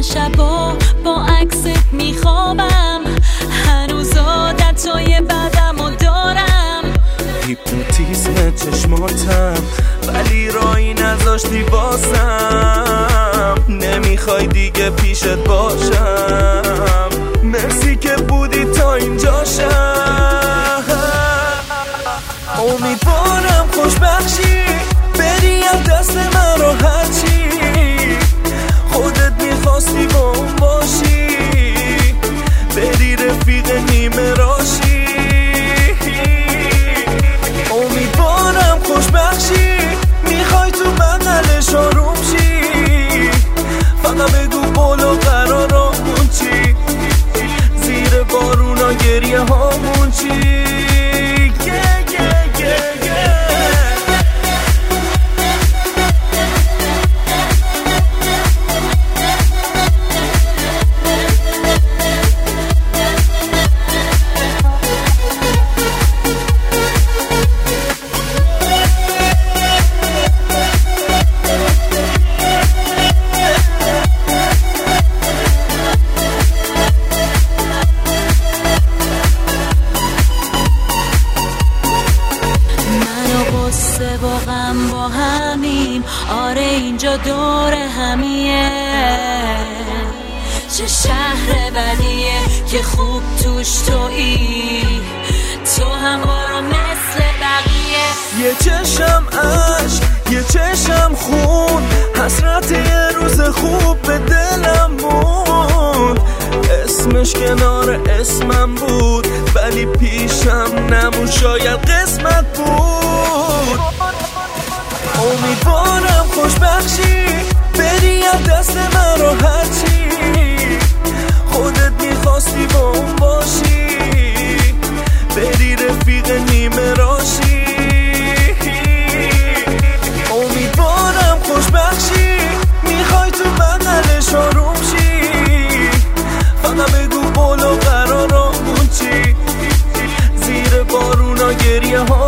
من شبا با عکست میخوابم. هنوز عادتای بدم و دارم. هیپنوتیزم چشماتم ولی رایی نذاشتی باسم نمی‌خوای دیگه پیشت باشم. مرسی که بودی تا اینجا شم گریه هامون چی غم با همیم. آره اینجا دور همیه. چه شهر بدیه که خوب توش تویی. تو هم برو مثل بقیه. یه چشم اش یه چشم خون. حسرت یه روز خوب به دلم موند. اسمش کنار اسمم بود ولی پیشم نمون شاید امیدوارم خوش بخشی بری از دست من رو هرچی. خودت می‌خواستی با اون باشی. بری رفیق نیمه راشی. امیدوارم خوش بخشی می‌خوای تو بغلش آروم شی. فقط بگو بولو قرارمون چی. زیر بارونا گریه چی